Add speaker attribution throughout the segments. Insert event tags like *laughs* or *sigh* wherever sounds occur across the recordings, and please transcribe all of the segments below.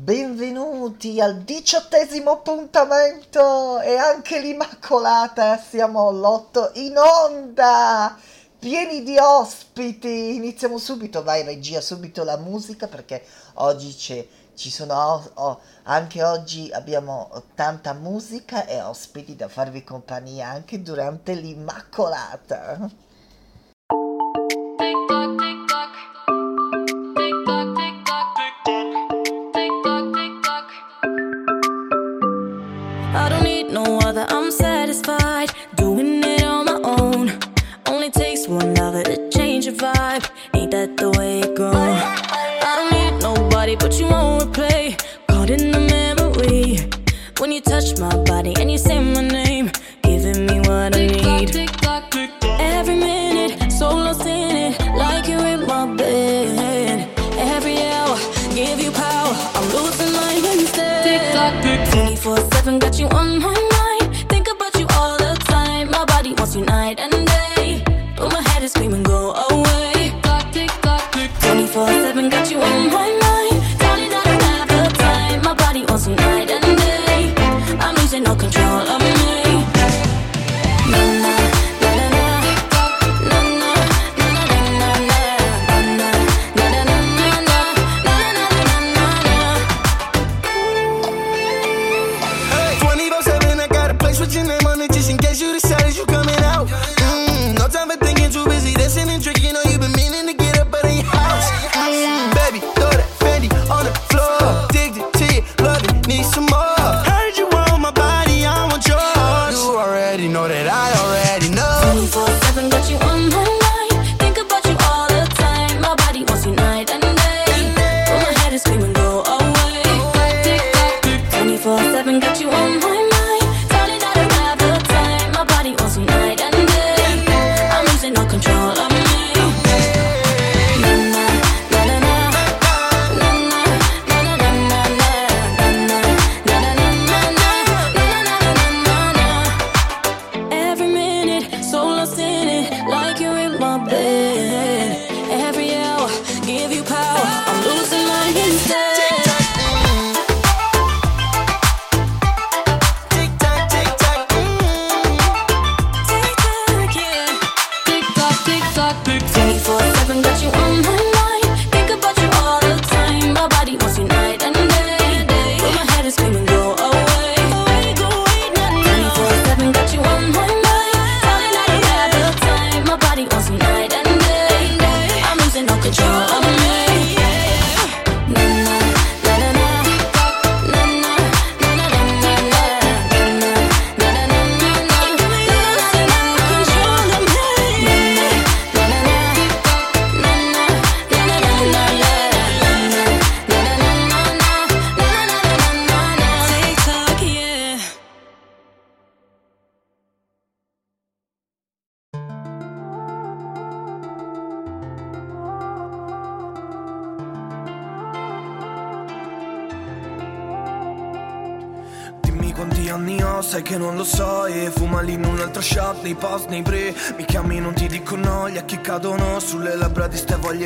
Speaker 1: benvenuti al diciottesimo appuntamento e anche l'Immacolata siamo all'otto in onda, pieni di ospiti. Iniziamo subito, vai regia, subito la musica perché oggi c'è, ci sono, oh, anche oggi abbiamo tanta musica e ospiti da farvi compagnia anche durante l'Immacolata.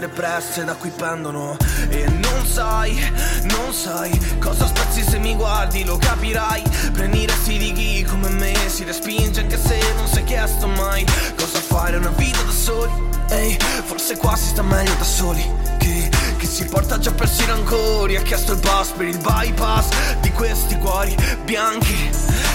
Speaker 2: Represse da cui pendono. E non sai, non sai cosa spezzi se mi guardi, lo capirai. Prendi resti di chi come me si respinge anche se non si è chiesto mai. Cosa fare una vita da soli, ehi, forse qua si sta meglio da soli Che, che si porta già persi i rancori Ha chiesto il pass per il bypass di questi cuori bianchi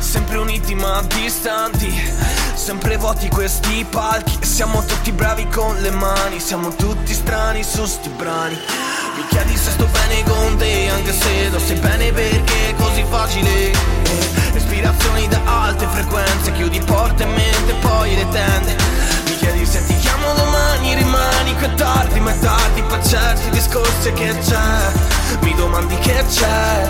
Speaker 2: Sempre uniti ma distanti Sempre vuoti questi palchi siamo tutti bravi con le mani Siamo tutti strani su sti brani. Mi chiedi se sto bene con te Anche se lo sai bene perché è così facile. Respirazioni da alte frequenze Chiudi porte e mente poi le tende. Mi chiedi se ti chiamo domani Rimani che tardi discorsi che c'è Mi domandi che c'è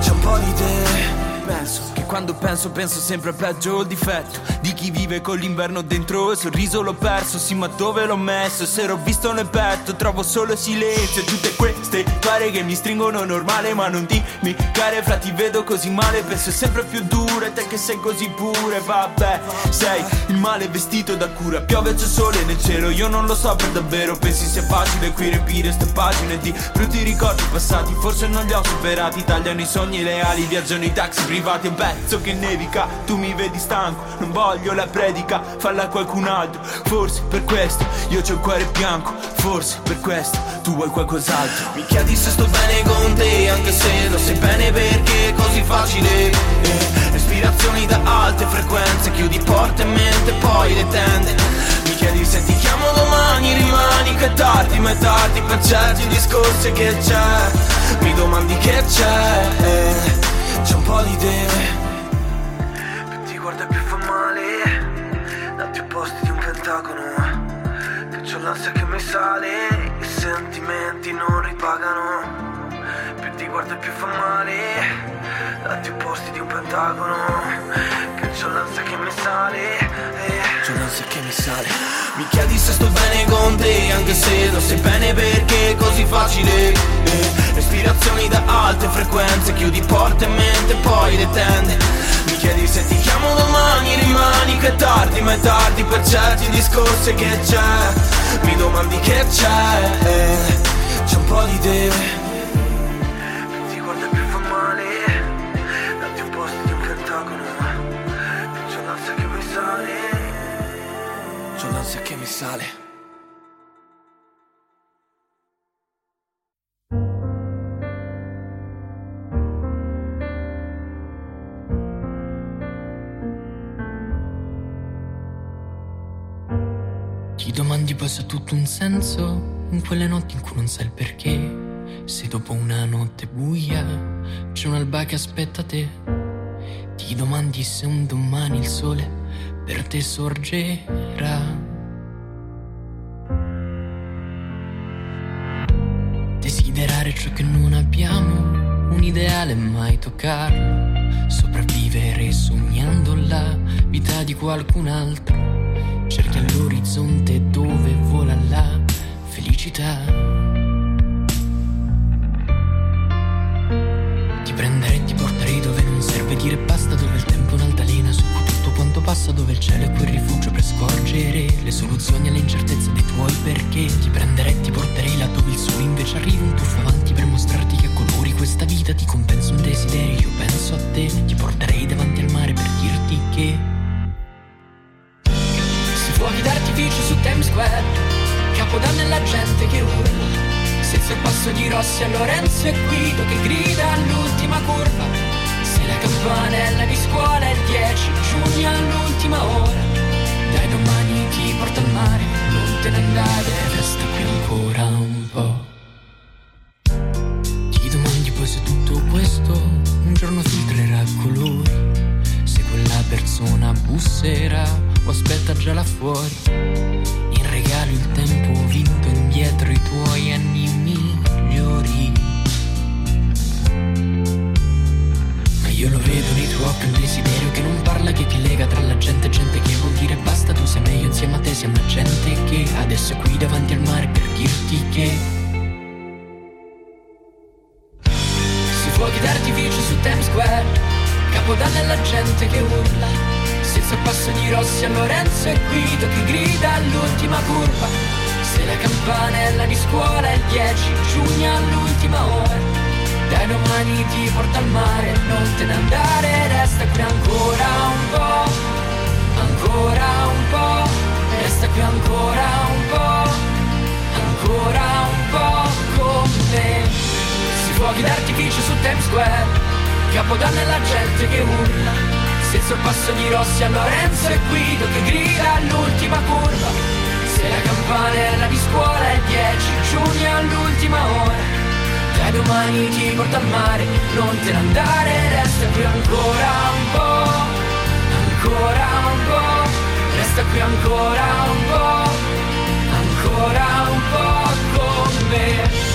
Speaker 2: C'è un po' di te Penso quando penso penso sempre peggio il difetto. Di chi vive con l'inverno dentro il sorriso l'ho perso. Sì ma dove l'ho messo? Se l'ho visto nel petto trovo solo silenzio. E tutte queste pare che mi stringono normale Ma non dimmi care fra ti vedo così male. Penso sempre più duro e te che sei così pure. Vabbè sei il male vestito da cura. Piove c'è sole nel cielo io non lo so per davvero. Pensi sia facile qui riempire ste pagine di brutti ricordi passati. Forse non li ho superati Tagliano i sogni e le ali Viaggiano i taxi privati. Un pezzo che nevica Tu mi vedi stanco Non voglio la predica. Falla a qualcun altro Forse per questo. Io c'ho il cuore bianco Forse per questo. Tu vuoi qualcos'altro? Mi chiedi se sto bene con te Anche se lo sai bene perché è così facile? Eh, Respirazioni da alte frequenze Chiudi porte e mente Poi le tende. Mi chiedi se ti chiamo domani Rimani che tardi Ma è tardi per certi discorsi che c'è. Mi domandi che c'è eh, C'è un po' di te pentagono Che c'ho l'ansia che mi sale I sentimenti non ripagano più ti guarda più fa male Dati opposti di un pentagono Che c'ho l'ansia che mi sale eh. C'ho l'ansia che mi sale Mi chiedi se sto bene con te Anche se lo sai bene perché è così facile eh. Respirazioni da alte frequenze Chiudi porte e mente poi le tende Mi chiedi se ti chiamo domani Rimani che è tardi ma è tardi per certi discorsi che c'è. Mi domandi che c'è. C'è un po' di te. Ti guarda più fa male Dati opposti di un pentagono c'ho l'ansia che mi sale C'ho l'ansia che mi sale
Speaker 3: Ha tutto un senso in quelle notti in cui non sai il perché. Se dopo una notte buia c'è un'alba che aspetta te. Ti domandi se un domani il sole per te sorgerà. Desiderare ciò che non abbiamo, un ideale mai toccarlo. Sopravvivere sognando la vita di qualcun altro. Cerchi all'orizzonte dove felicità. Ti prenderei e ti porterei dove non serve dire basta, dove il tempo è un'altalena su cui tutto quanto passa, dove il cielo è quel rifugio per scorgere le soluzioni alle incertezze dei tuoi perché. Ti prenderei e ti porterei là dove il sole invece arriva un tuffo avanti per mostrarti che a colori questa vita ti compensa un desiderio. Io penso a te, ti porterei davanti al mare per dirti che si d'artificio su Times Square, capodanno e la gente che urla. Senza il passo di Rossi a Lorenzo e Guido che grida all'ultima curva. Se la campanella di scuola è il 10 giugno all'ultima ora. Dai domani ti porto al mare, non te ne andare, resta qui ancora un po'. Ti domandi poi se tutto questo un giorno filtrerà colori. Se quella persona busserà o aspetta già là fuori. Regalo il tempo vinto indietro i tuoi anni migliori. Ma io lo vedo nei tuoi occhi un desiderio che non parla, che ti lega tra la gente gente che vuol dire basta, tu sei meglio insieme a te, siamo gente che adesso è qui davanti al mare per dirti che Si fuochi d'artificio su Times Square Capodanno e la gente che urla Il passo di Rossi a Lorenzo e Guido Che grida all'ultima curva. Se la campanella di scuola è il 10 giugno all'ultima ora. Dai domani ti porto al mare, non te ne andare, resta qui ancora un po', ancora un po', resta qui ancora un po', ancora un po' con me. Si fuochi d'artificio su Times Square, capodanno e la gente che urla, il passo di Rossi a Lorenzo e Guido che grida all'ultima curva. Se la campanella di scuola è il 10 giugno all'ultima ora. Dai domani ti porto al mare, non te ne andare, resta qui ancora un po', ancora un po', resta qui ancora un po', ancora un po' con me.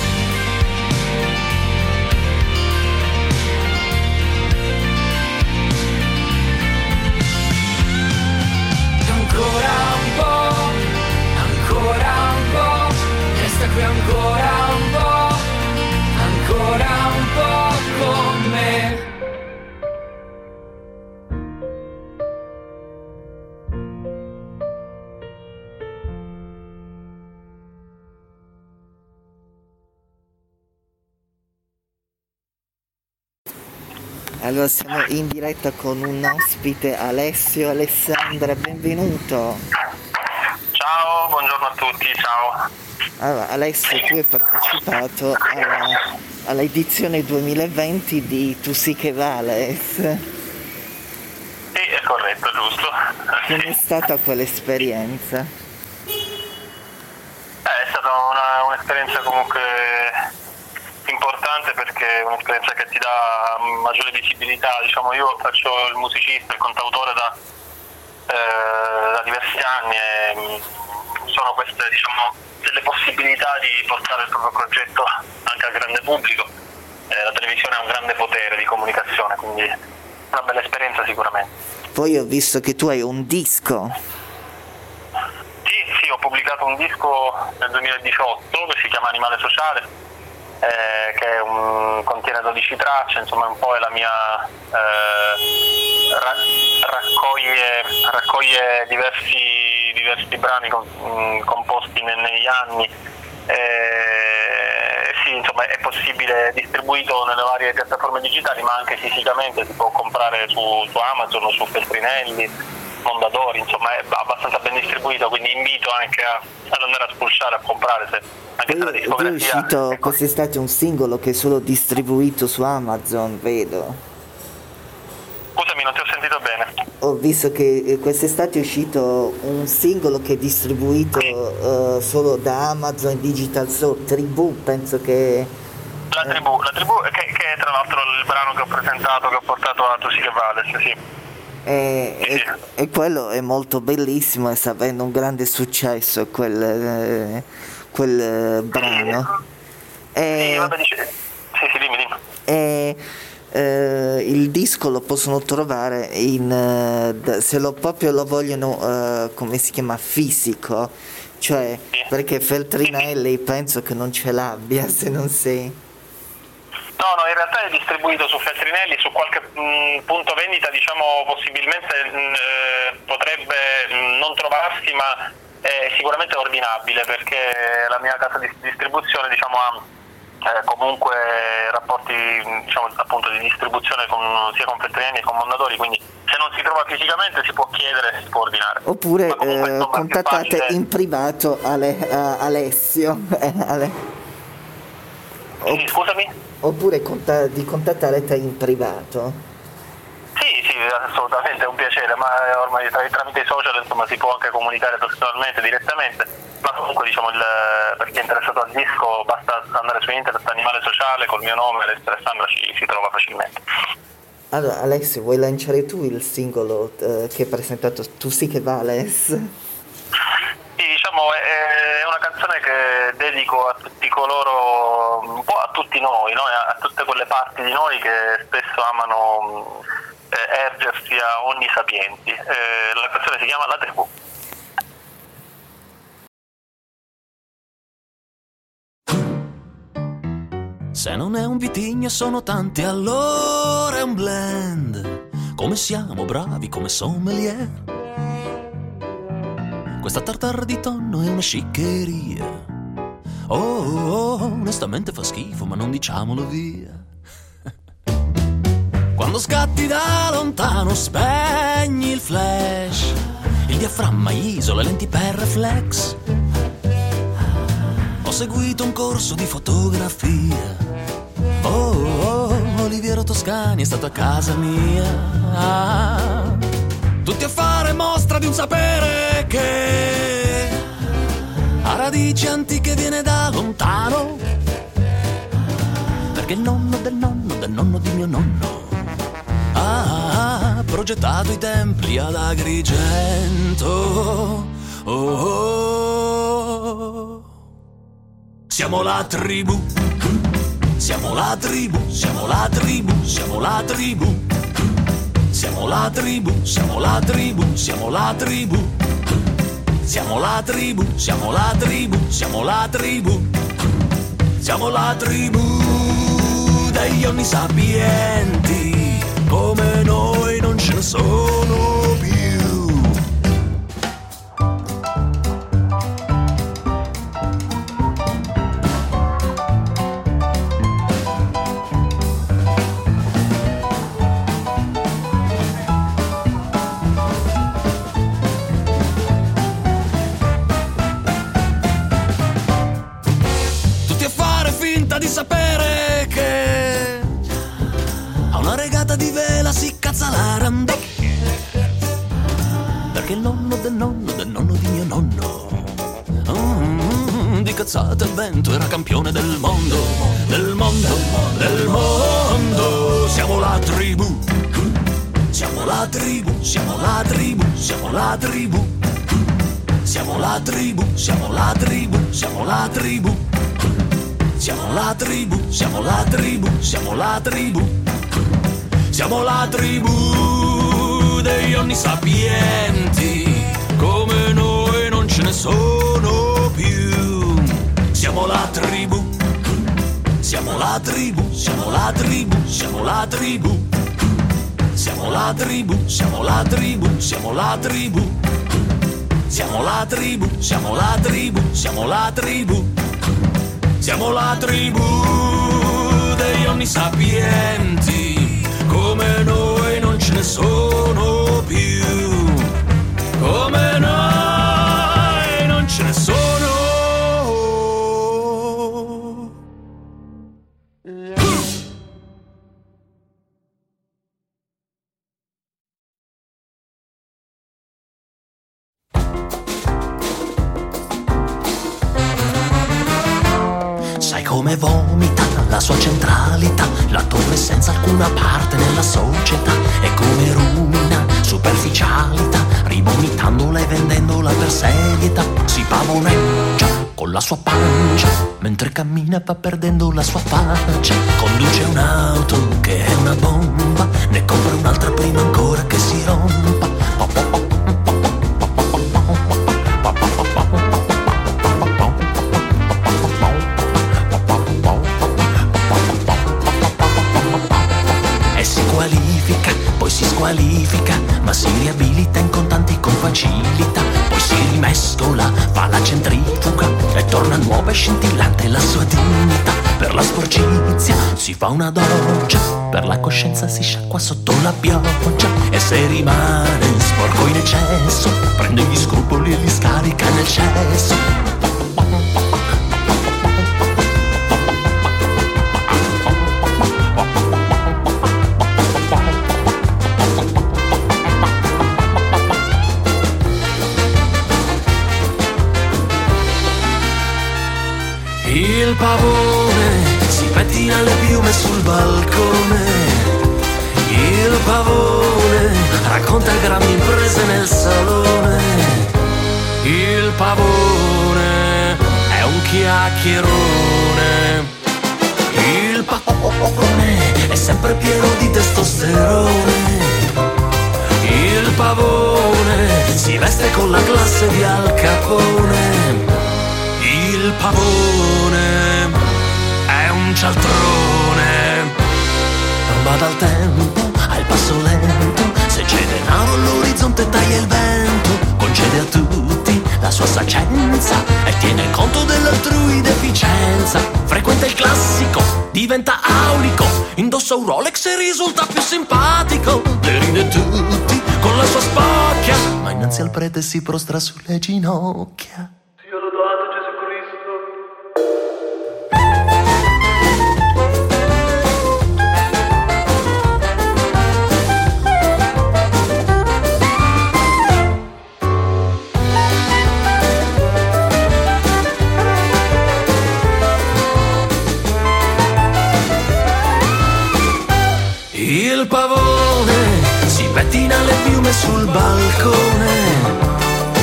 Speaker 4: Allora siamo in diretta con un ospite Alessio Alessandra, benvenuto.
Speaker 5: Ciao, buongiorno a tutti, ciao.
Speaker 4: Allora, Alessio, tu hai partecipato alla, all'edizione 2020 di Tu sì che vales.
Speaker 5: Sì, è corretto, giusto.
Speaker 4: Com'è stata quell'esperienza?
Speaker 5: Eh, è stata una, un'esperienza comunque perché è un'esperienza che ti dà maggiore visibilità. Diciamo, io faccio il musicista, il cantautore da, eh, da diversi anni e mh, sono queste diciamo, delle possibilità di portare il proprio progetto anche al grande pubblico. Eh, la televisione ha un grande potere di comunicazione, quindi una bella esperienza sicuramente.
Speaker 4: Poi ho visto che tu hai un disco.
Speaker 5: Sì, sì, ho pubblicato un disco nel 2018 che si chiama Animale Sociale, eh, che un, contiene 12 tracce, insomma un po' è la mia... Eh, ra- raccoglie, raccoglie diversi, diversi brani con, mh, composti ne- negli anni. Eh, sì, insomma è possibile, distribuito nelle varie piattaforme digitali ma anche fisicamente, si può comprare su, su Amazon o su Feltrinelli, Mondadori, insomma è abbastanza ben distribuito, quindi invito anche a, ad andare a spulciare, a comprare se anche
Speaker 4: Poi, poi è uscito
Speaker 5: così.
Speaker 4: quest'estate un singolo che è solo distribuito su Amazon, vedo.
Speaker 5: Scusami, non ti ho sentito bene.
Speaker 4: Ho visto che eh, quest'estate è uscito un singolo che è distribuito eh, solo da Amazon Digital Store, Tribù, penso che...
Speaker 5: La tribù, la tribù che, che è tra l'altro il brano che ho presentato, che ho portato a Tu sì che vales, sì.
Speaker 4: E, e- e quello è molto bellissimo e sta avendo un grande successo quel, eh, quel eh, brano.
Speaker 5: Sì,
Speaker 4: E,
Speaker 5: vabbè, dice... sì, sì, dimmi, dimmi.
Speaker 4: e, eh, il disco lo possono trovare in, eh, se lo proprio lo vogliono, eh, come si chiama, fisico, cioè
Speaker 5: Sì.
Speaker 4: perché Feltrinelli penso che non ce l'abbia se non sei...
Speaker 5: No, no, in realtà è distribuito su Feltrinelli, su qualche mh, punto vendita diciamo possibilmente mh, eh, potrebbe mh, non trovarsi, ma è sicuramente ordinabile perché la mia casa di distribuzione diciamo, ha eh, comunque rapporti diciamo, appunto di distribuzione con, sia con Feltrinelli che con Mondadori, quindi se non si trova fisicamente si può chiedere, si può ordinare.
Speaker 4: Oppure eh, contattate in privato Ale- a- Alessio. *laughs* eh, Ale-
Speaker 5: Sì, scusami?
Speaker 4: Oppure conta- di contattare te in privato.
Speaker 5: Assolutamente è un piacere, ma ormai tra- tramite i social insomma, si può anche comunicare personalmente, direttamente, ma comunque diciamo il, per chi è interessato al disco basta andare su internet, Animale Sociale, col mio nome, Alessio Alessandro, ci si trova facilmente.
Speaker 4: Allora Alessio, vuoi lanciare tu il singolo eh, che hai presentato Tu sì che vales?
Speaker 5: Sì, diciamo è è una canzone che dedico a tutti coloro, un po' a tutti noi, no? A, tutte quelle parti di noi che spesso amano eh, ergersi a ogni sapienti. Eh, la canzone si chiama La Tribù.
Speaker 6: Se non è un vitigno sono tanti, allora è un blend. Come siamo bravi come sommelier. Questa tartare di tonno è una sciccheria. Oh, oh, oh, onestamente fa schifo, ma non diciamolo via. Quando scatti da lontano spegni il flash. Il diaframma isola lenti per reflex. Ho seguito un corso di fotografia. Oh, oh, Oliviero Toscani è stato a casa mia. Tutti a fare mostra di un sapere che ha radici antiche viene da lontano. Perché il nonno del nonno del nonno di mio nonno ha progettato i templi ad Agrigento. Oh, oh. Siamo la tribù, siamo la tribù, siamo la tribù, siamo la tribù. Siamo la tribù, siamo la tribù, siamo la tribù. Siamo la tribù, siamo la tribù, siamo la tribù. Siamo la tribù degli onnisapienti, come noi non ce ne sono più. Tutti a fare finta di sapere si cazza la randò. Perché il nonno del nonno del nonno di mio nonno. Mm, di cazzate al vento era campione del mondo, del mondo, del mondo. Siamo la tribù. Siamo la tribù, siamo la tribù, siamo la tribù. Siamo la tribù, siamo la tribù, siamo la tribù. Siamo la tribù, siamo la tribù, siamo la tribù. Siamo la tribù degli onni sapienti. Come noi non ce ne sono più. Siamo la tribù. Siamo la tribù, siamo la tribù, siamo la tribù. Siamo la tribù, siamo la tribù, siamo la tribù. Siamo la tribù, siamo la tribù, siamo la tribù. Siamo la tribù degli onni sapienti. Come noi non ce ne sono più. Come noi non ce ne sono. Sai come vomita la sua centralità, la torre senza alcuna parte nella società, e come rumina superficialità, rivomitandola e vendendola per serietà, si pavoneggia con la sua pancia, mentre cammina va perdendo la sua faccia, conduce un'auto che è una bomba, ne compra un'altra prima ancora che si rompa. Fa una doccia, per la coscienza si sciacqua sotto la pioggia e se rimane sporco in eccesso, prende gli scrupoli e li scarica nel cesso. Il pavone si pettina le sul balcone. Il pavone racconta grandi imprese nel salone. Il pavone è un chiacchierone. Il pavone è sempre pieno di testosterone. Il pavone si veste con la classe di Al Capone. Il pavone è un cialtrone. Bada al tempo, ha il passo lento. Se c'è denaro all'orizzonte taglia il vento. Concede a tutti la sua saggezza e tiene conto dell'altrui deficienza. Frequenta il classico, diventa aulico. Indossa un Rolex e risulta più simpatico. Le ride tutti con la sua spocchia. Ma innanzi al prete si prostra sulle ginocchia. Sul balcone.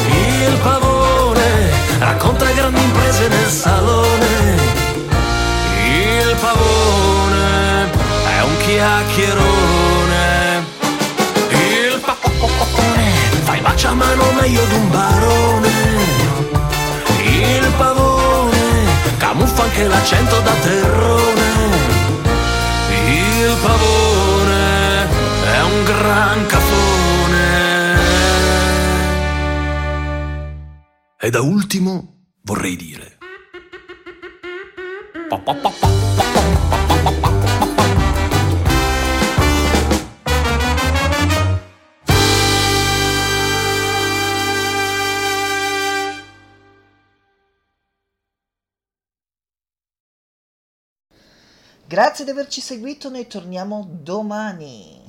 Speaker 6: Il pavone racconta grandi imprese nel salone. Il pavone è un chiacchierone. Il pavone fa il baciamano meglio d'un barone. Il pavone camuffa anche l'accento da terrone. E da ultimo vorrei dire...
Speaker 1: Grazie di averci seguito, noi torniamo domani.